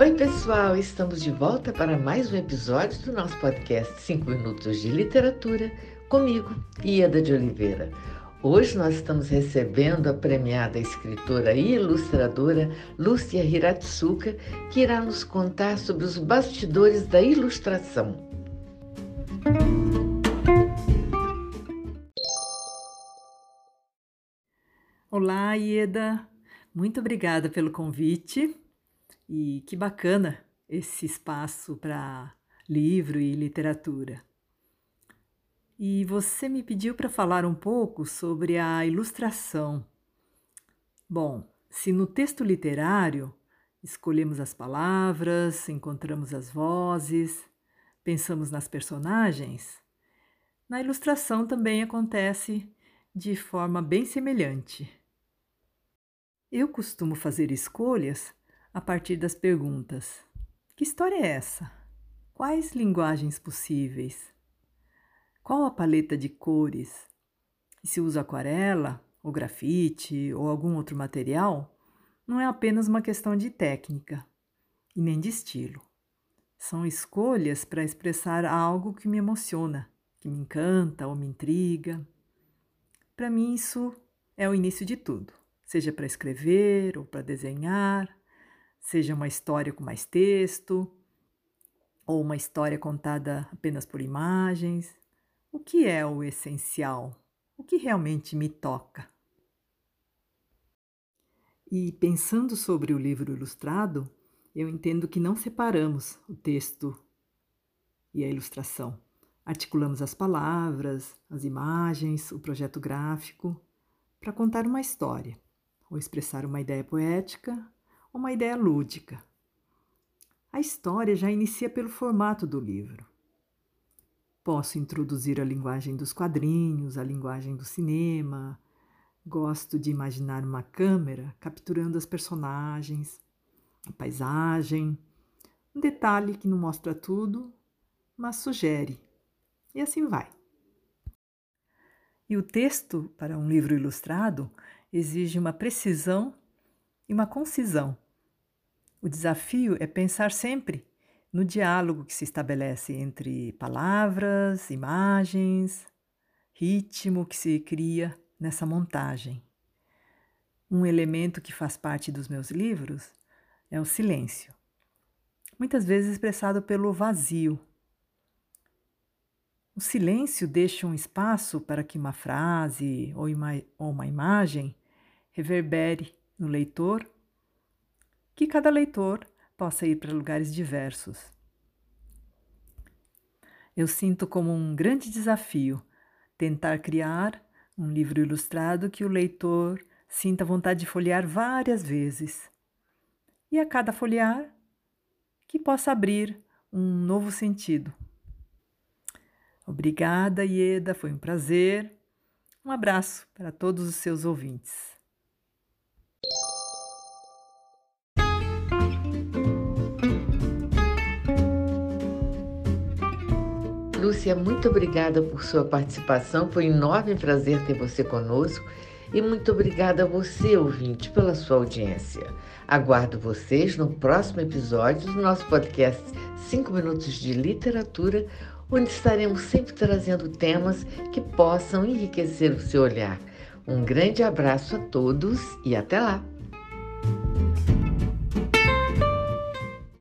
Oi, pessoal! Estamos de volta para mais um episódio do nosso podcast 5 Minutos de Literatura, comigo, Ieda de Oliveira. Hoje nós estamos recebendo a premiada escritora e ilustradora Lúcia Hiratsuka, que irá nos contar sobre os bastidores da ilustração. Olá, Ieda. Muito obrigada pelo convite. E que bacana esse espaço para livro e literatura. E você me pediu para falar um pouco sobre a ilustração. Bom, se no texto literário escolhemos as palavras, encontramos as vozes, pensamos nas personagens, na ilustração também acontece de forma bem semelhante. Eu costumo fazer escolhas a partir das perguntas: Que história é essa? Quais linguagens possíveis? Qual a paleta de cores? E se uso aquarela, ou grafite, ou algum outro material, não é apenas uma questão de técnica e nem de estilo. São escolhas para expressar algo que me emociona, que me encanta ou me intriga. Para mim, isso é o início de tudo, seja para escrever ou para desenhar seja uma história com mais texto, ou uma história contada apenas por imagens. O que é o essencial? O que realmente me toca? E pensando sobre o livro ilustrado, eu entendo que não separamos o texto e a ilustração. Articulamos as palavras, as imagens, o projeto gráfico para contar uma história ou expressar uma ideia poética uma ideia lúdica. A história já inicia pelo formato do livro. Posso introduzir a linguagem dos quadrinhos, a linguagem do cinema. Gosto de imaginar uma câmera capturando as personagens, a paisagem, um detalhe que não mostra tudo, mas sugere. E assim vai. E o texto para um livro ilustrado exige uma precisão e uma concisão. O desafio é pensar sempre no diálogo que se estabelece entre palavras, imagens, ritmo que se cria nessa montagem. Um elemento que faz parte dos meus livros é o silêncio, muitas vezes expressado pelo vazio. O silêncio deixa um espaço para que uma frase ou uma imagem reverbere no leitor, que cada leitor possa ir para lugares diversos. Eu sinto como um grande desafio tentar criar um livro ilustrado que o leitor sinta vontade de folhear várias vezes. E a cada folhear, que possa abrir um novo sentido. Obrigada, Ieda, foi um prazer. Um abraço para todos os seus ouvintes. Lúcia, muito obrigada por sua participação. Foi um enorme prazer ter você conosco. E muito obrigada a você, ouvinte, pela sua audiência. Aguardo vocês no próximo episódio do nosso podcast 5 Minutos de Literatura, onde estaremos sempre trazendo temas que possam enriquecer o seu olhar. Um grande abraço a todos e até lá!